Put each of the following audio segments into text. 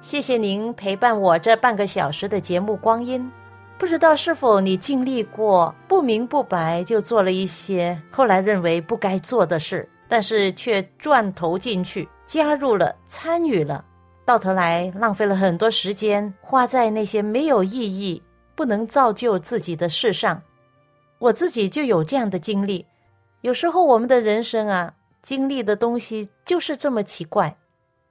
谢谢您陪伴我这半个小时的节目光阴。不知道是否你经历过不明不白就做了一些后来认为不该做的事，但是却转头进去加入了、参与了，到头来浪费了很多时间，花在那些没有意义、不能造就自己的事上。我自己就有这样的经历。有时候我们的人生啊，经历的东西就是这么奇怪。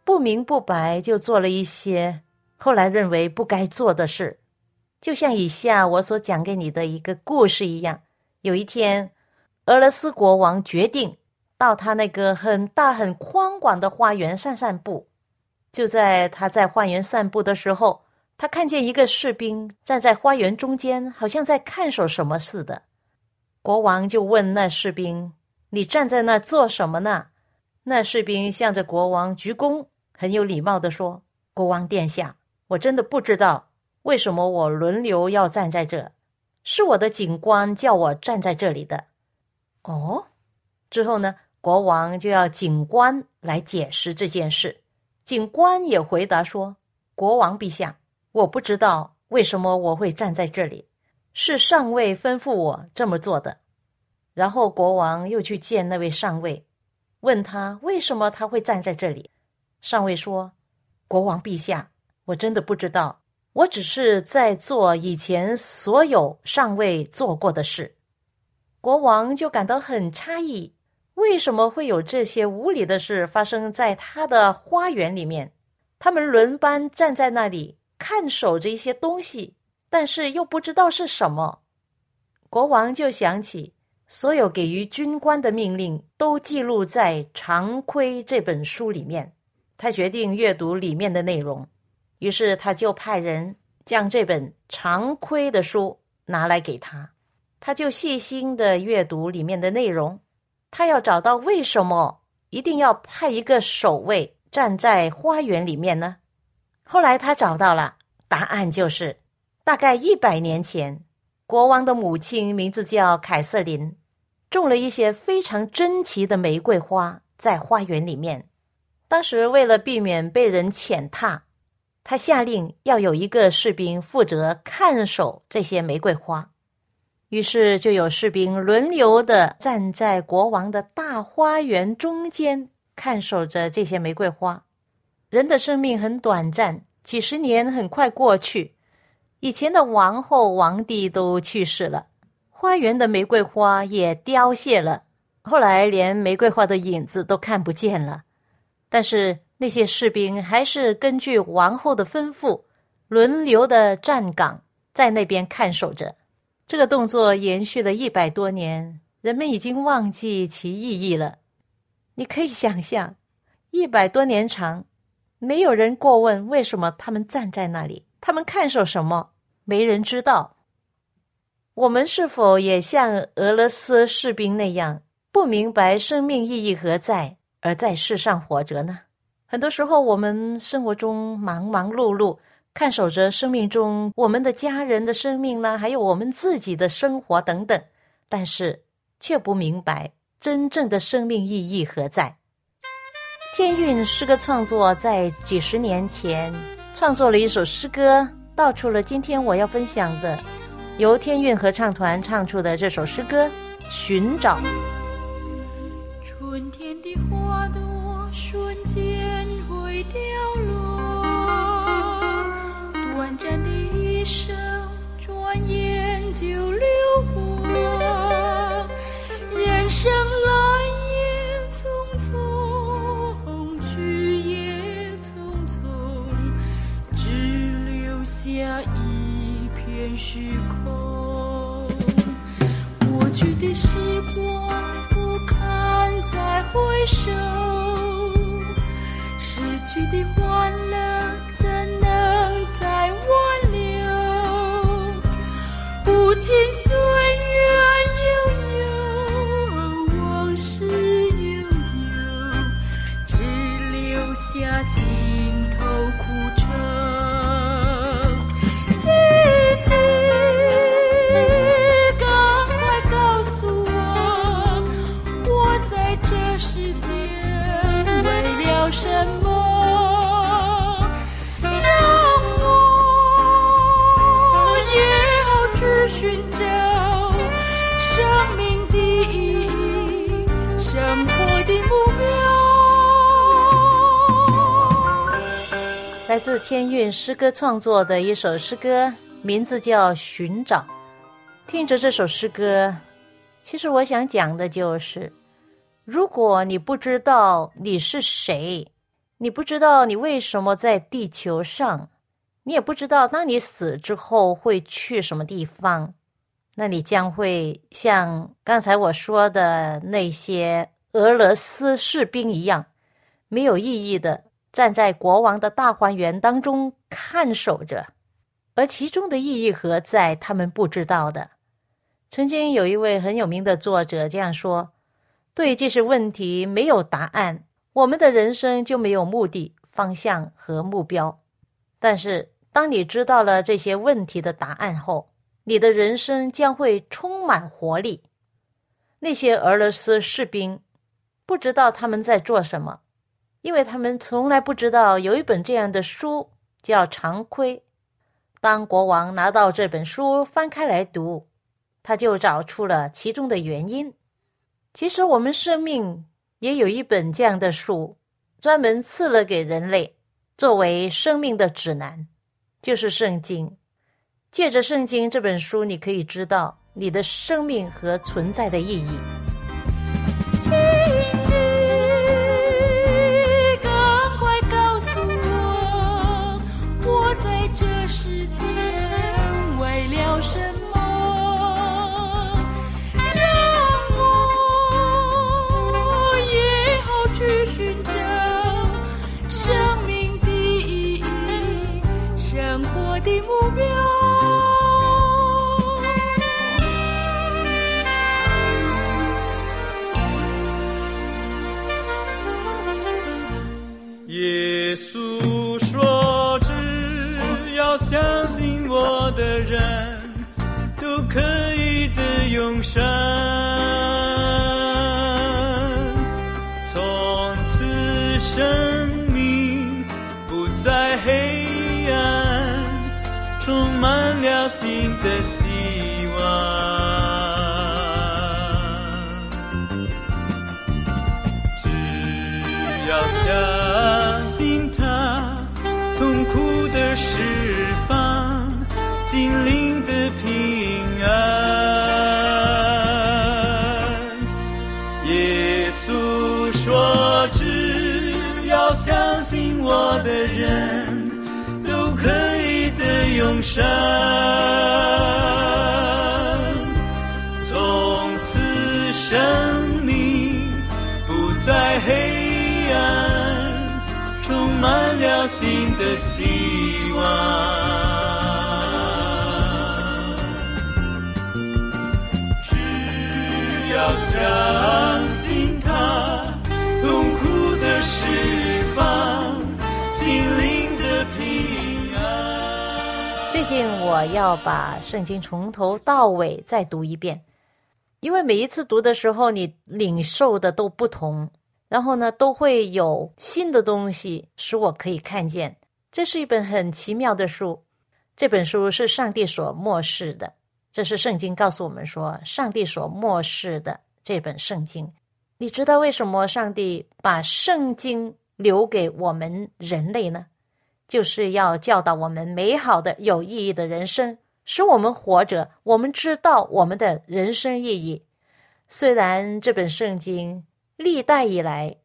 不明不白就做了一些后来认为不该做的事，就像以下我所讲给你的一个故事一样。有一天，俄罗斯国王决定到他那个很大很宽广的花园散散步。就在他在花园散步的时候，他看见一个士兵站在花园中间，好像在看守什么似的。国王就问那士兵：“你站在那做什么呢？”那士兵向着国王鞠躬。很有礼貌的说：“国王殿下，我真的不知道为什么我轮流要站在这，是我的警官叫我站在这里的。”哦，之后呢，国王就要警官来解释这件事。警官也回答说：“国王陛下，我不知道为什么我会站在这里，是上尉吩咐我这么做的。”然后国王又去见那位上尉，问他为什么他会站在这里。上尉说：“国王陛下，我真的不知道，我只是在做以前所有上尉做过的事。”国王就感到很诧异，为什么会有这些无理的事发生在他的花园里面？他们轮班站在那里看守着一些东西，但是又不知道是什么。国王就想起所有给予军官的命令都记录在《常规》这本书里面。他决定阅读里面的内容，于是他就派人将这本常规的书拿来给他，他就细心的阅读里面的内容，他要找到为什么一定要派一个守卫站在花园里面呢？后来他找到了答案，就是大概一百年前，国王的母亲名字叫凯瑟琳，种了一些非常珍奇的玫瑰花在花园里面。当时为了避免被人践踏，他下令要有一个士兵负责看守这些玫瑰花。于是就有士兵轮流的站在国王的大花园中间看守着这些玫瑰花。人的生命很短暂，几十年很快过去，以前的王后、王帝都去世了，花园的玫瑰花也凋谢了，后来连玫瑰花的影子都看不见了。但是那些士兵还是根据王后的吩咐，轮流的站岗在那边看守着。这个动作延续了一百多年，人们已经忘记其意义了。你可以想象，一百多年长，没有人过问为什么他们站在那里，他们看守什么，没人知道。我们是否也像俄罗斯士兵那样，不明白生命意义何在？而在世上活着呢，很多时候我们生活中忙忙碌碌，看守着生命中我们的家人的生命呢，还有我们自己的生活等等，但是却不明白真正的生命意义何在。天韵诗歌创作在几十年前创作了一首诗歌，道出了今天我要分享的，由天韵合唱团唱出的这首诗歌《寻找》。的花朵瞬间会凋落，短暂的一生转眼。就流过，人生来也匆匆，去也匆匆，只留下一片虚空。过去的时光再回首，失去的欢乐怎能再挽留？无情岁月悠悠，往事悠悠，只留下生活的目标。来自天韵诗歌创作的一首诗歌，名字叫《寻找》。听着这首诗歌，其实我想讲的就是，如果你不知道你是谁，你不知道你为什么在地球上，你也不知道当你死之后会去什么地方，那你将会像刚才我说的那些俄罗斯士兵一样，没有意义的站在国王的大花园当中看守着，而其中的意义何在？他们不知道的。曾经有一位很有名的作者这样说：“对这些问题没有答案，我们的人生就没有目的、方向和目标。但是，当你知道了这些问题的答案后，你的人生将会充满活力。”那些俄罗斯士兵不知道他们在做什么。因为他们从来不知道有一本这样的书叫常规。当国王拿到这本书翻开来读，他就找出了其中的原因。其实我们生命也有一本这样的书，专门赐了给人类，作为生命的指南，就是圣经。借着圣经这本书，你可以知道你的生命和存在的意义。请你赶快告诉我，我在这世间为了什么？让我也好去寻找生命的意义，生活的目标。我的人，都可以得永生。”从此生命不再黑暗，充满了新的希望。只要相安。最近我要把圣经从头到尾再读一遍，因为每一次读的时候，你领受的都不同，然后呢，都会有新的东西使我可以看见。这是一本很奇妙的书，这本书是上帝所漠视的，这是圣经告诉我们说，上帝所漠视的这本圣经。你知道为什么上帝把圣经留给我们人类呢？就是要教导我们美好的、有意义的人生，使我们活着，我们知道我们的人生意义。虽然这本圣经历代以来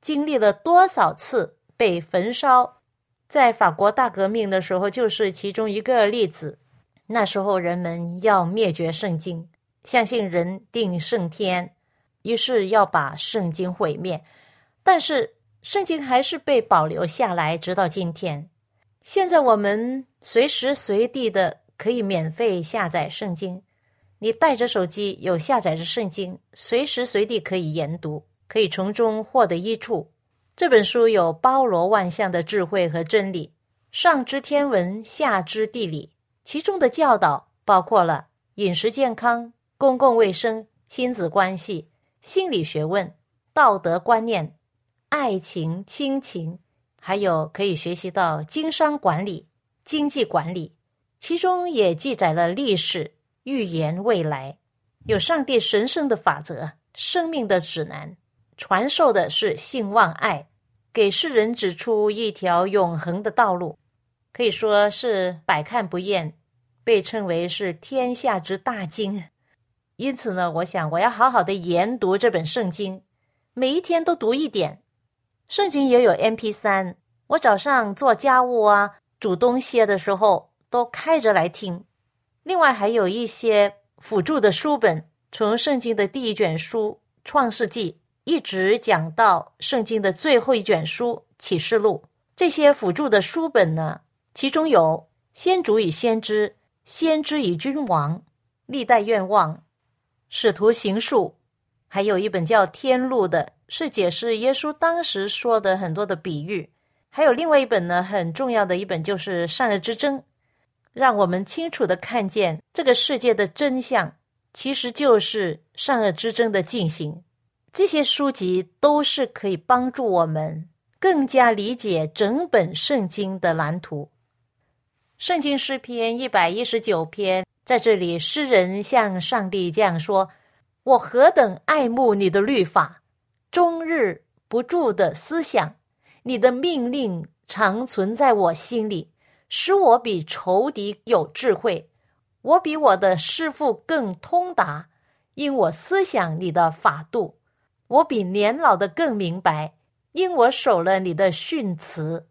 经历了多少次被焚烧，在法国大革命的时候就是其中一个例子。那时候人们要灭绝圣经，相信人定胜天，于是要把圣经毁灭。但是圣经还是被保留下来，直到今天。现在我们随时随地的。可以免费下载圣经，你带着手机有下载着圣经，随时随地可以研读，可以从中获得益处。这本书有包罗万象的智慧和真理，上知天文，下知地理，其中的教导包括了饮食健康、公共卫生、亲子关系、心理学问、道德观念、爱情、亲情，还有可以学习到经商管理、经济管理。其中也记载了历史、预言未来，有上帝神圣的法则、生命的指南，传授的是信望爱，给世人指出一条永恒的道路，可以说是百看不厌，被称为是天下之大经。因此呢，我想我要好好的研读这本圣经，每一天都读一点。圣经也有 M P 三，我早上做家务啊、煮东西的时候。都开着来听，另外还有一些辅助的书本，从圣经的第一卷书《创世纪》一直讲到圣经的最后一卷书《启示录》。这些辅助的书本呢，其中有《先祖与先知》《先知与君王》《历代愿望》《使徒行述》，还有一本叫《天路》的，是解释耶稣当时说的很多的比喻。还有另外一本呢，很重要的一本就是《善恶之争》。让我们清楚的看见这个世界的真相，其实就是善恶之争的进行。这些书籍都是可以帮助我们更加理解整本圣经的蓝图。圣经诗篇一百一十九篇，在这里，诗人向上帝这样说：“我何等爱慕你的律法，终日不住的思想，你的命令常存在我心里。”使我比仇敌有智慧，我比我的师傅更通达，因我思想你的法度；我比年老的更明白，因我守了你的训词。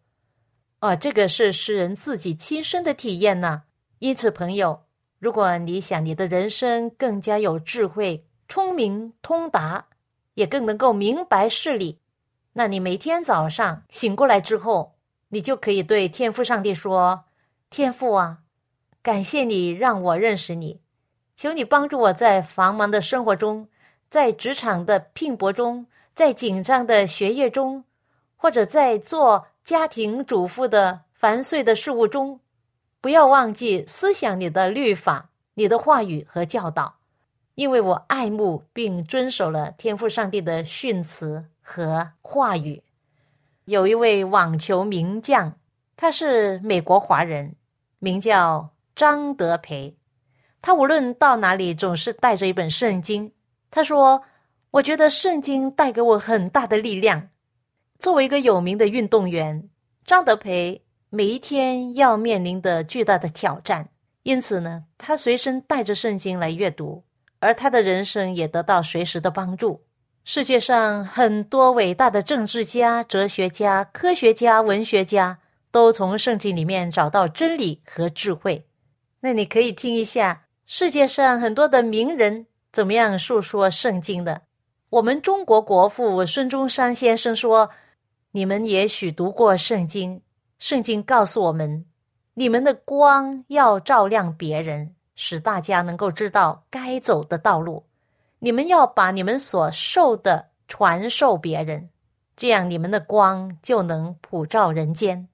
啊，这个是诗人自己亲身的体验呢。因此，朋友，如果你想你的人生更加有智慧、聪明、通达，也更能够明白事理，那你每天早上醒过来之后。你就可以对天父上帝说：“天父啊，感谢你让我认识你，求你帮助我在繁忙的生活中，在职场的拼搏中，在紧张的学业中，或者在做家庭主妇的繁碎的事物中，不要忘记思想你的律法、你的话语和教导，因为我爱慕并遵守了天赋上帝的训词和话语。”有一位网球名将，他是美国华人，名叫张德培。他无论到哪里，总是带着一本圣经。他说：“我觉得圣经带给我很大的力量。”作为一个有名的运动员，张德培每一天要面临的巨大的挑战，因此呢，他随身带着圣经来阅读，而他的人生也得到随时的帮助。世界上很多伟大的政治家、哲学家、科学家、文学家都从圣经里面找到真理和智慧。那你可以听一下世界上很多的名人怎么样述说圣经的。我们中国国父孙中山先生说：“你们也许读过圣经，圣经告诉我们，你们的光要照亮别人，使大家能够知道该走的道路。”你们要把你们所受的传授别人，这样你们的光就能普照人间。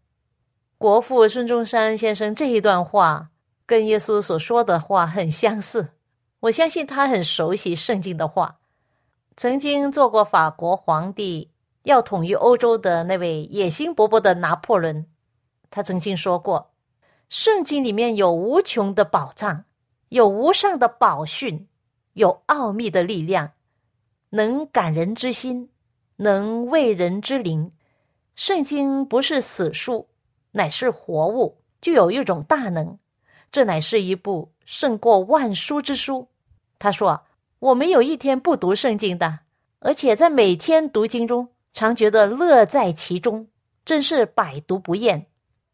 国父孙中山先生这一段话跟耶稣所说的话很相似，我相信他很熟悉圣经的话。曾经做过法国皇帝，要统一欧洲的那位野心勃勃的拿破仑，他曾经说过：“圣经里面有无穷的宝藏，有无上的宝训。”有奥秘的力量，能感人之心，能慰人之灵。圣经不是死书，乃是活物，就有一种大能，这乃是一部胜过万书之书。他说：“我没有一天不读圣经的，而且在每天读经中，常觉得乐在其中，真是百读不厌。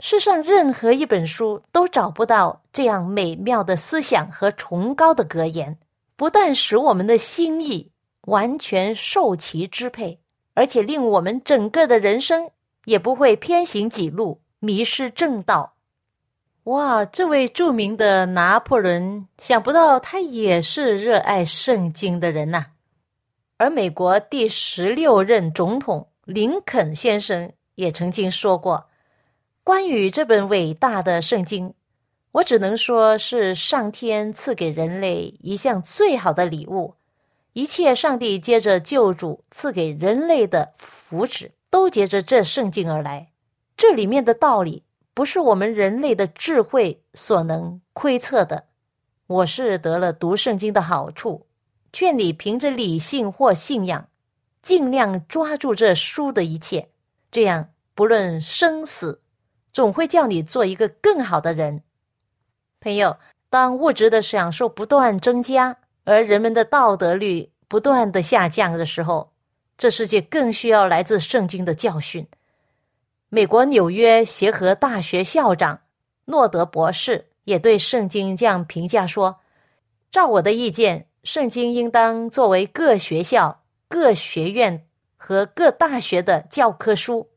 世上任何一本书都找不到这样美妙的思想和崇高的格言，不但使我们的心意完全受其支配，而且令我们整个的人生也不会偏行己路，迷失正道。”哇，这位著名的拿破仑，想不到他也是热爱圣经的人呐。而美国第十六任总统林肯先生也曾经说过，关于这本伟大的圣经，我只能说是上天赐给人类一项最好的礼物。一切上帝接着救主赐给人类的福祉，都接着这圣经而来。这里面的道理。不是我们人类的智慧所能窥测的。我是得了读圣经的好处，劝你凭着理性或信仰，尽量抓住这书的一切，这样不论生死，总会叫你做一个更好的人。朋友，当物质的享受不断增加，而人们的道德率不断的下降的时候，这世界更需要来自圣经的教训。美国纽约协和大学校长诺德博士也对圣经这样评价说：“照我的意见，圣经应当作为各学校、各学院和各大学的教科书，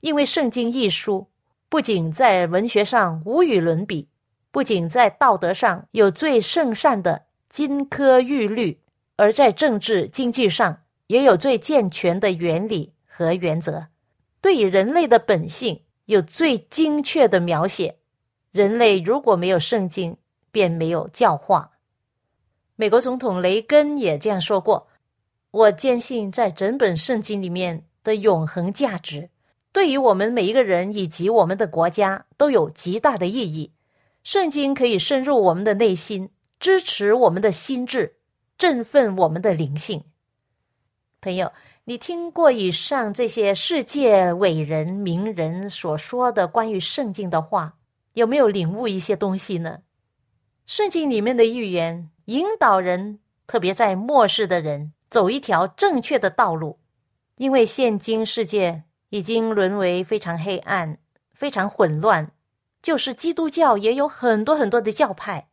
因为圣经一书不仅在文学上无与伦比，不仅在道德上有最圣善的金科玉律，而在政治经济上也有最健全的原理和原则。”对于人类的本性有最精确的描写。人类如果没有圣经，便没有教化。美国总统雷根也这样说过：“我坚信，在整本圣经里面的永恒价值，对于我们每一个人以及我们的国家都有极大的意义。圣经可以深入我们的内心，支持我们的心智，振奋我们的灵性。”朋友。你听过以上这些世界伟人名人所说的关于圣经的话，有没有领悟一些东西呢？圣经里面的预言引导人，特别在末世的人走一条正确的道路，因为现今世界已经沦为非常黑暗、非常混乱。就是基督教也有很多很多的教派，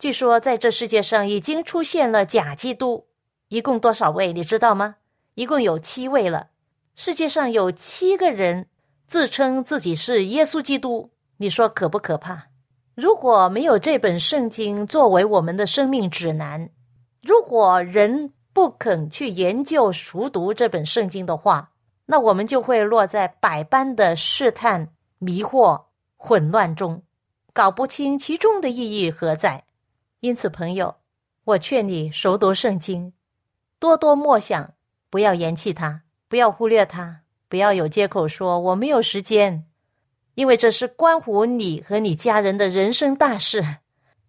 据说在这世界上已经出现了假基督，一共多少位？你知道吗？一共有七位了，世界上有七个人自称自己是耶稣基督，你说可不可怕？如果没有这本圣经作为我们的生命指南，如果人不肯去研究熟读这本圣经的话，那我们就会落在百般的试探、迷惑、混乱中，搞不清其中的意义何在。因此，朋友，我劝你熟读圣经，多多默想。不要嫌弃他，不要忽略他，不要有借口说我没有时间，因为这是关乎你和你家人的人生大事，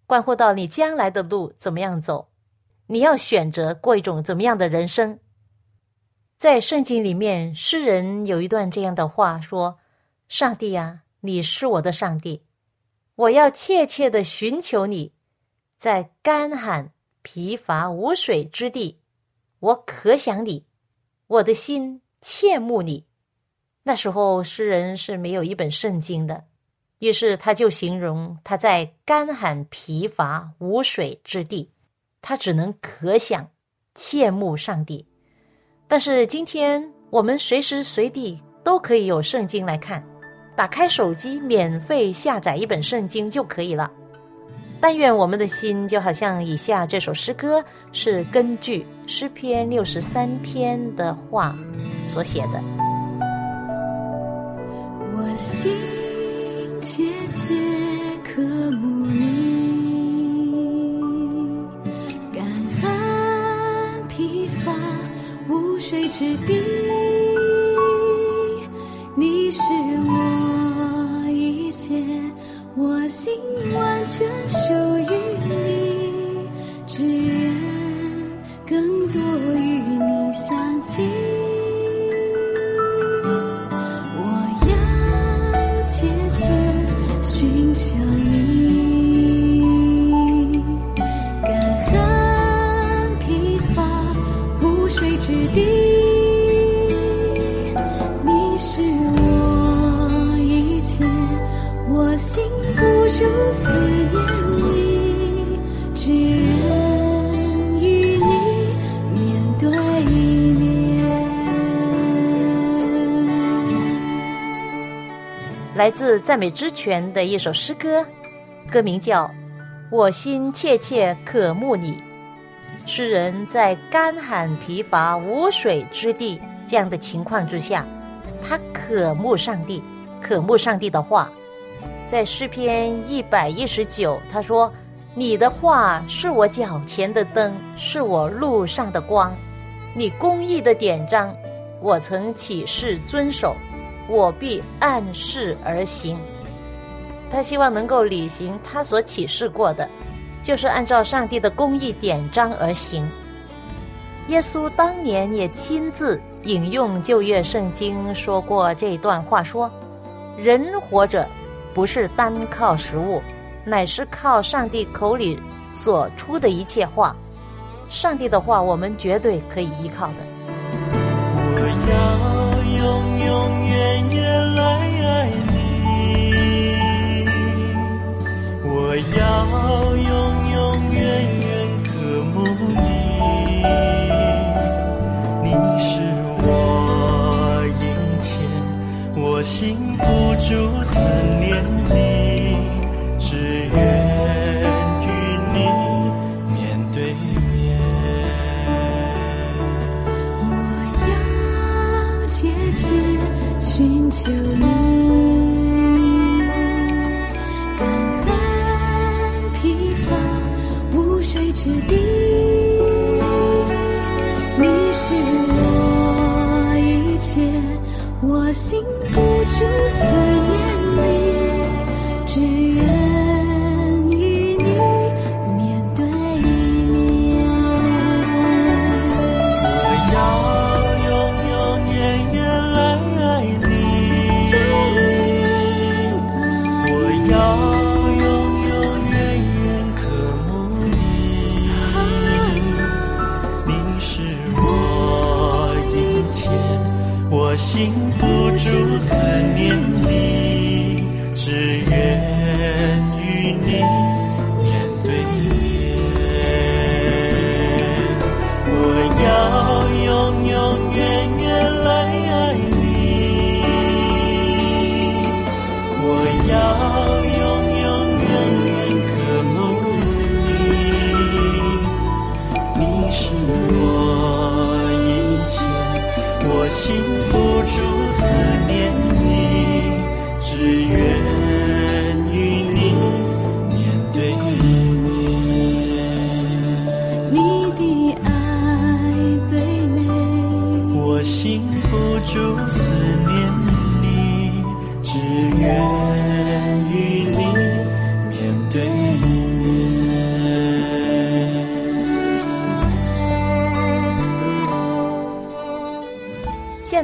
关乎到你将来的路怎么样走，你要选择过一种怎么样的人生。在圣经里面，诗人有一段这样的话说：“上帝啊，你是我的上帝，我要切切的寻求你，在干旱疲乏无水之地，我可想你。”我的心切慕你。那时候诗人是没有一本圣经的，于是他就形容他在干旱疲乏无水之地，他只能可想切慕上帝。但是今天我们随时随地都可以有圣经来看，打开手机免费下载一本圣经就可以了。但愿我们的心就好像以下这首诗歌，是根据诗篇六十三篇的话所写的。我心切切无水来自赞美之泉的一首诗歌，歌名叫《我心切切渴慕你》。诗人在干旱疲乏、无水之地这样的情况之下，他渴慕上帝，渴慕上帝的话。在诗篇一百一十九，他说：“你的话是我脚前的灯，是我路上的光。你公义的典章，我曾起誓遵守，我必按事而行。”他希望能够履行他所启示过的。就是按照上帝的公义典章而行。耶稣当年也亲自引用旧约圣经说过这段话：说，人活着不是单靠食物，乃是靠上帝口里所出的一切话。上帝的话，我们绝对可以依靠的。我要永远也来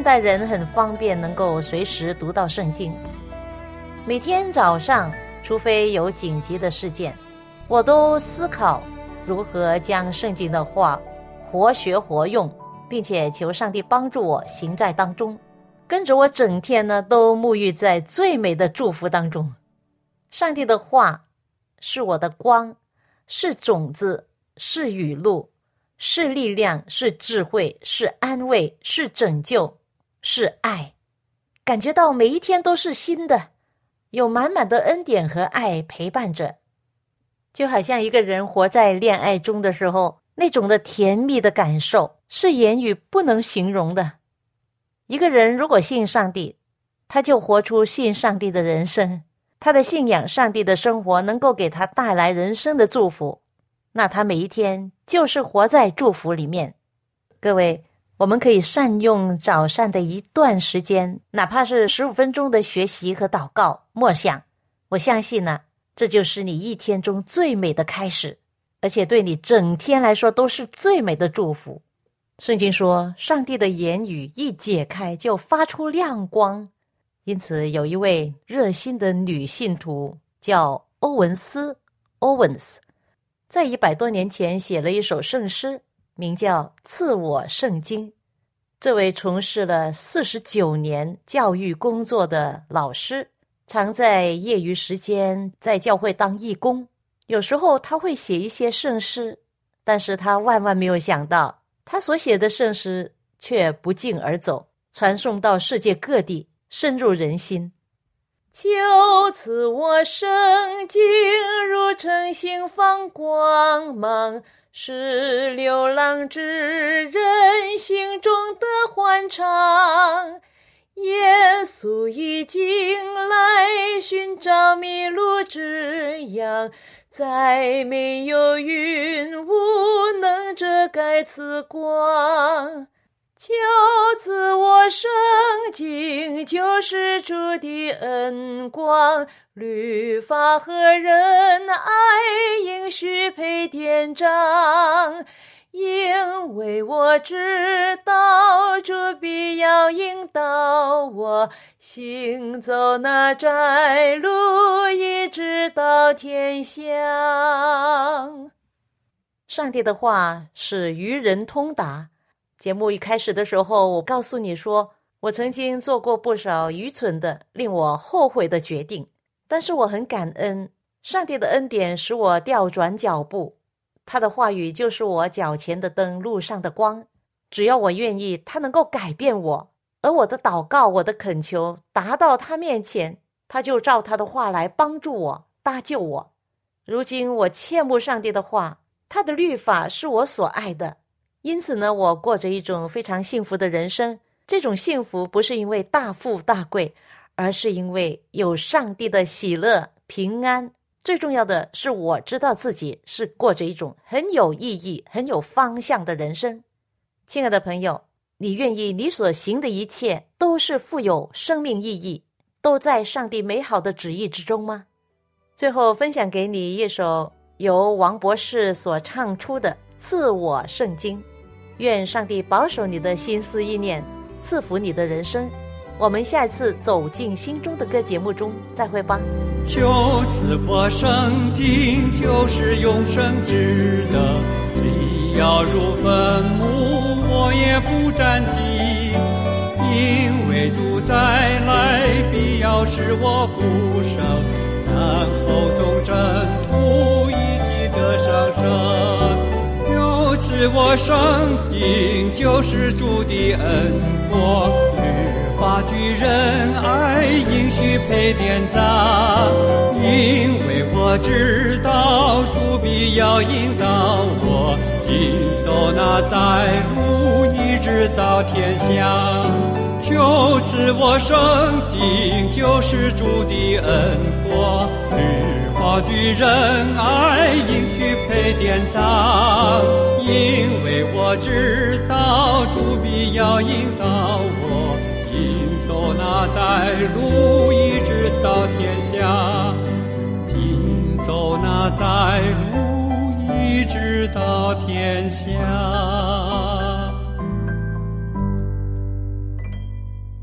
代人很方便，能够随时读到圣经。每天早上，除非有紧急的事件，我都思考如何将圣经的话活学活用，并且求上帝帮助我行在当中，跟着我整天呢都沐浴在最美的祝福当中。上帝的话是我的光，是种子，是雨露，是力量，是智慧，是安慰，是拯救。是爱，感觉到每一天都是新的，有满满的恩典和爱陪伴着，就好像一个人活在恋爱中的时候，那种的甜蜜的感受是言语不能形容的。一个人如果信上帝，他就活出信上帝的人生，他的信仰上帝的生活能够给他带来人生的祝福，那他每一天就是活在祝福里面。各位。我们可以善用早上的一段时间，哪怕是十五分钟的学习和祷告默想。我相信呢，这就是你一天中最美的开始，而且对你整天来说都是最美的祝福。圣经说，上帝的言语一解开就发出亮光，因此有一位热心的女信徒叫欧文斯 （Owens），在一百多年前写了一首圣诗。名叫《赐我圣经》，这位从事了四十九年教育工作的老师，常在业余时间在教会当义工。有时候他会写一些圣诗，但是他万万没有想到，他所写的圣诗却不胫而走，传送到世界各地，深入人心。求赐我生经如晨星放光芒，是流浪之人心中的欢畅。耶稣已经来寻找迷路之羊，再没有云雾能遮盖此光。求赐我圣经，救世主的恩光，律法和仁爱应许配典章。因为我知道主必要引导我行走那窄路，一直到天乡。上帝的话是愚人通达。节目一开始的时候，我告诉你说，我曾经做过不少愚蠢的、令我后悔的决定，但是我很感恩上帝的恩典，使我调转脚步。他的话语就是我脚前的灯，路上的光。只要我愿意，他能够改变我，而我的祷告、我的恳求达到他面前，他就照他的话来帮助我、搭救我。如今我切慕上帝的话，他的律法是我所爱的。因此呢，我过着一种非常幸福的人生。这种幸福不是因为大富大贵，而是因为有上帝的喜乐、平安。最重要的是，我知道自己是过着一种很有意义、很有方向的人生。亲爱的朋友，你愿意你所行的一切都是富有生命意义，都在上帝美好的旨意之中吗？最后分享给你一首由王博士所唱出的。赐我圣经，愿上帝保守你的心思意念，赐福你的人生。我们下一次走进心中的歌节目中再会吧。求赐我圣经，就是永生之德。虽要入坟墓，我也不沾记，因为主再来，必要使我复生，然后从真赐我生命，就是主的恩果。律法举人爱，应许配典章。因为我知道主必要引导我，引导那在路，一直到天乡。求赐我生命，就是主的恩果。律法举人爱，应许配典章。因为我知道主必要引导我，引走那在路，一直到天下；引走那在路，一直到天下。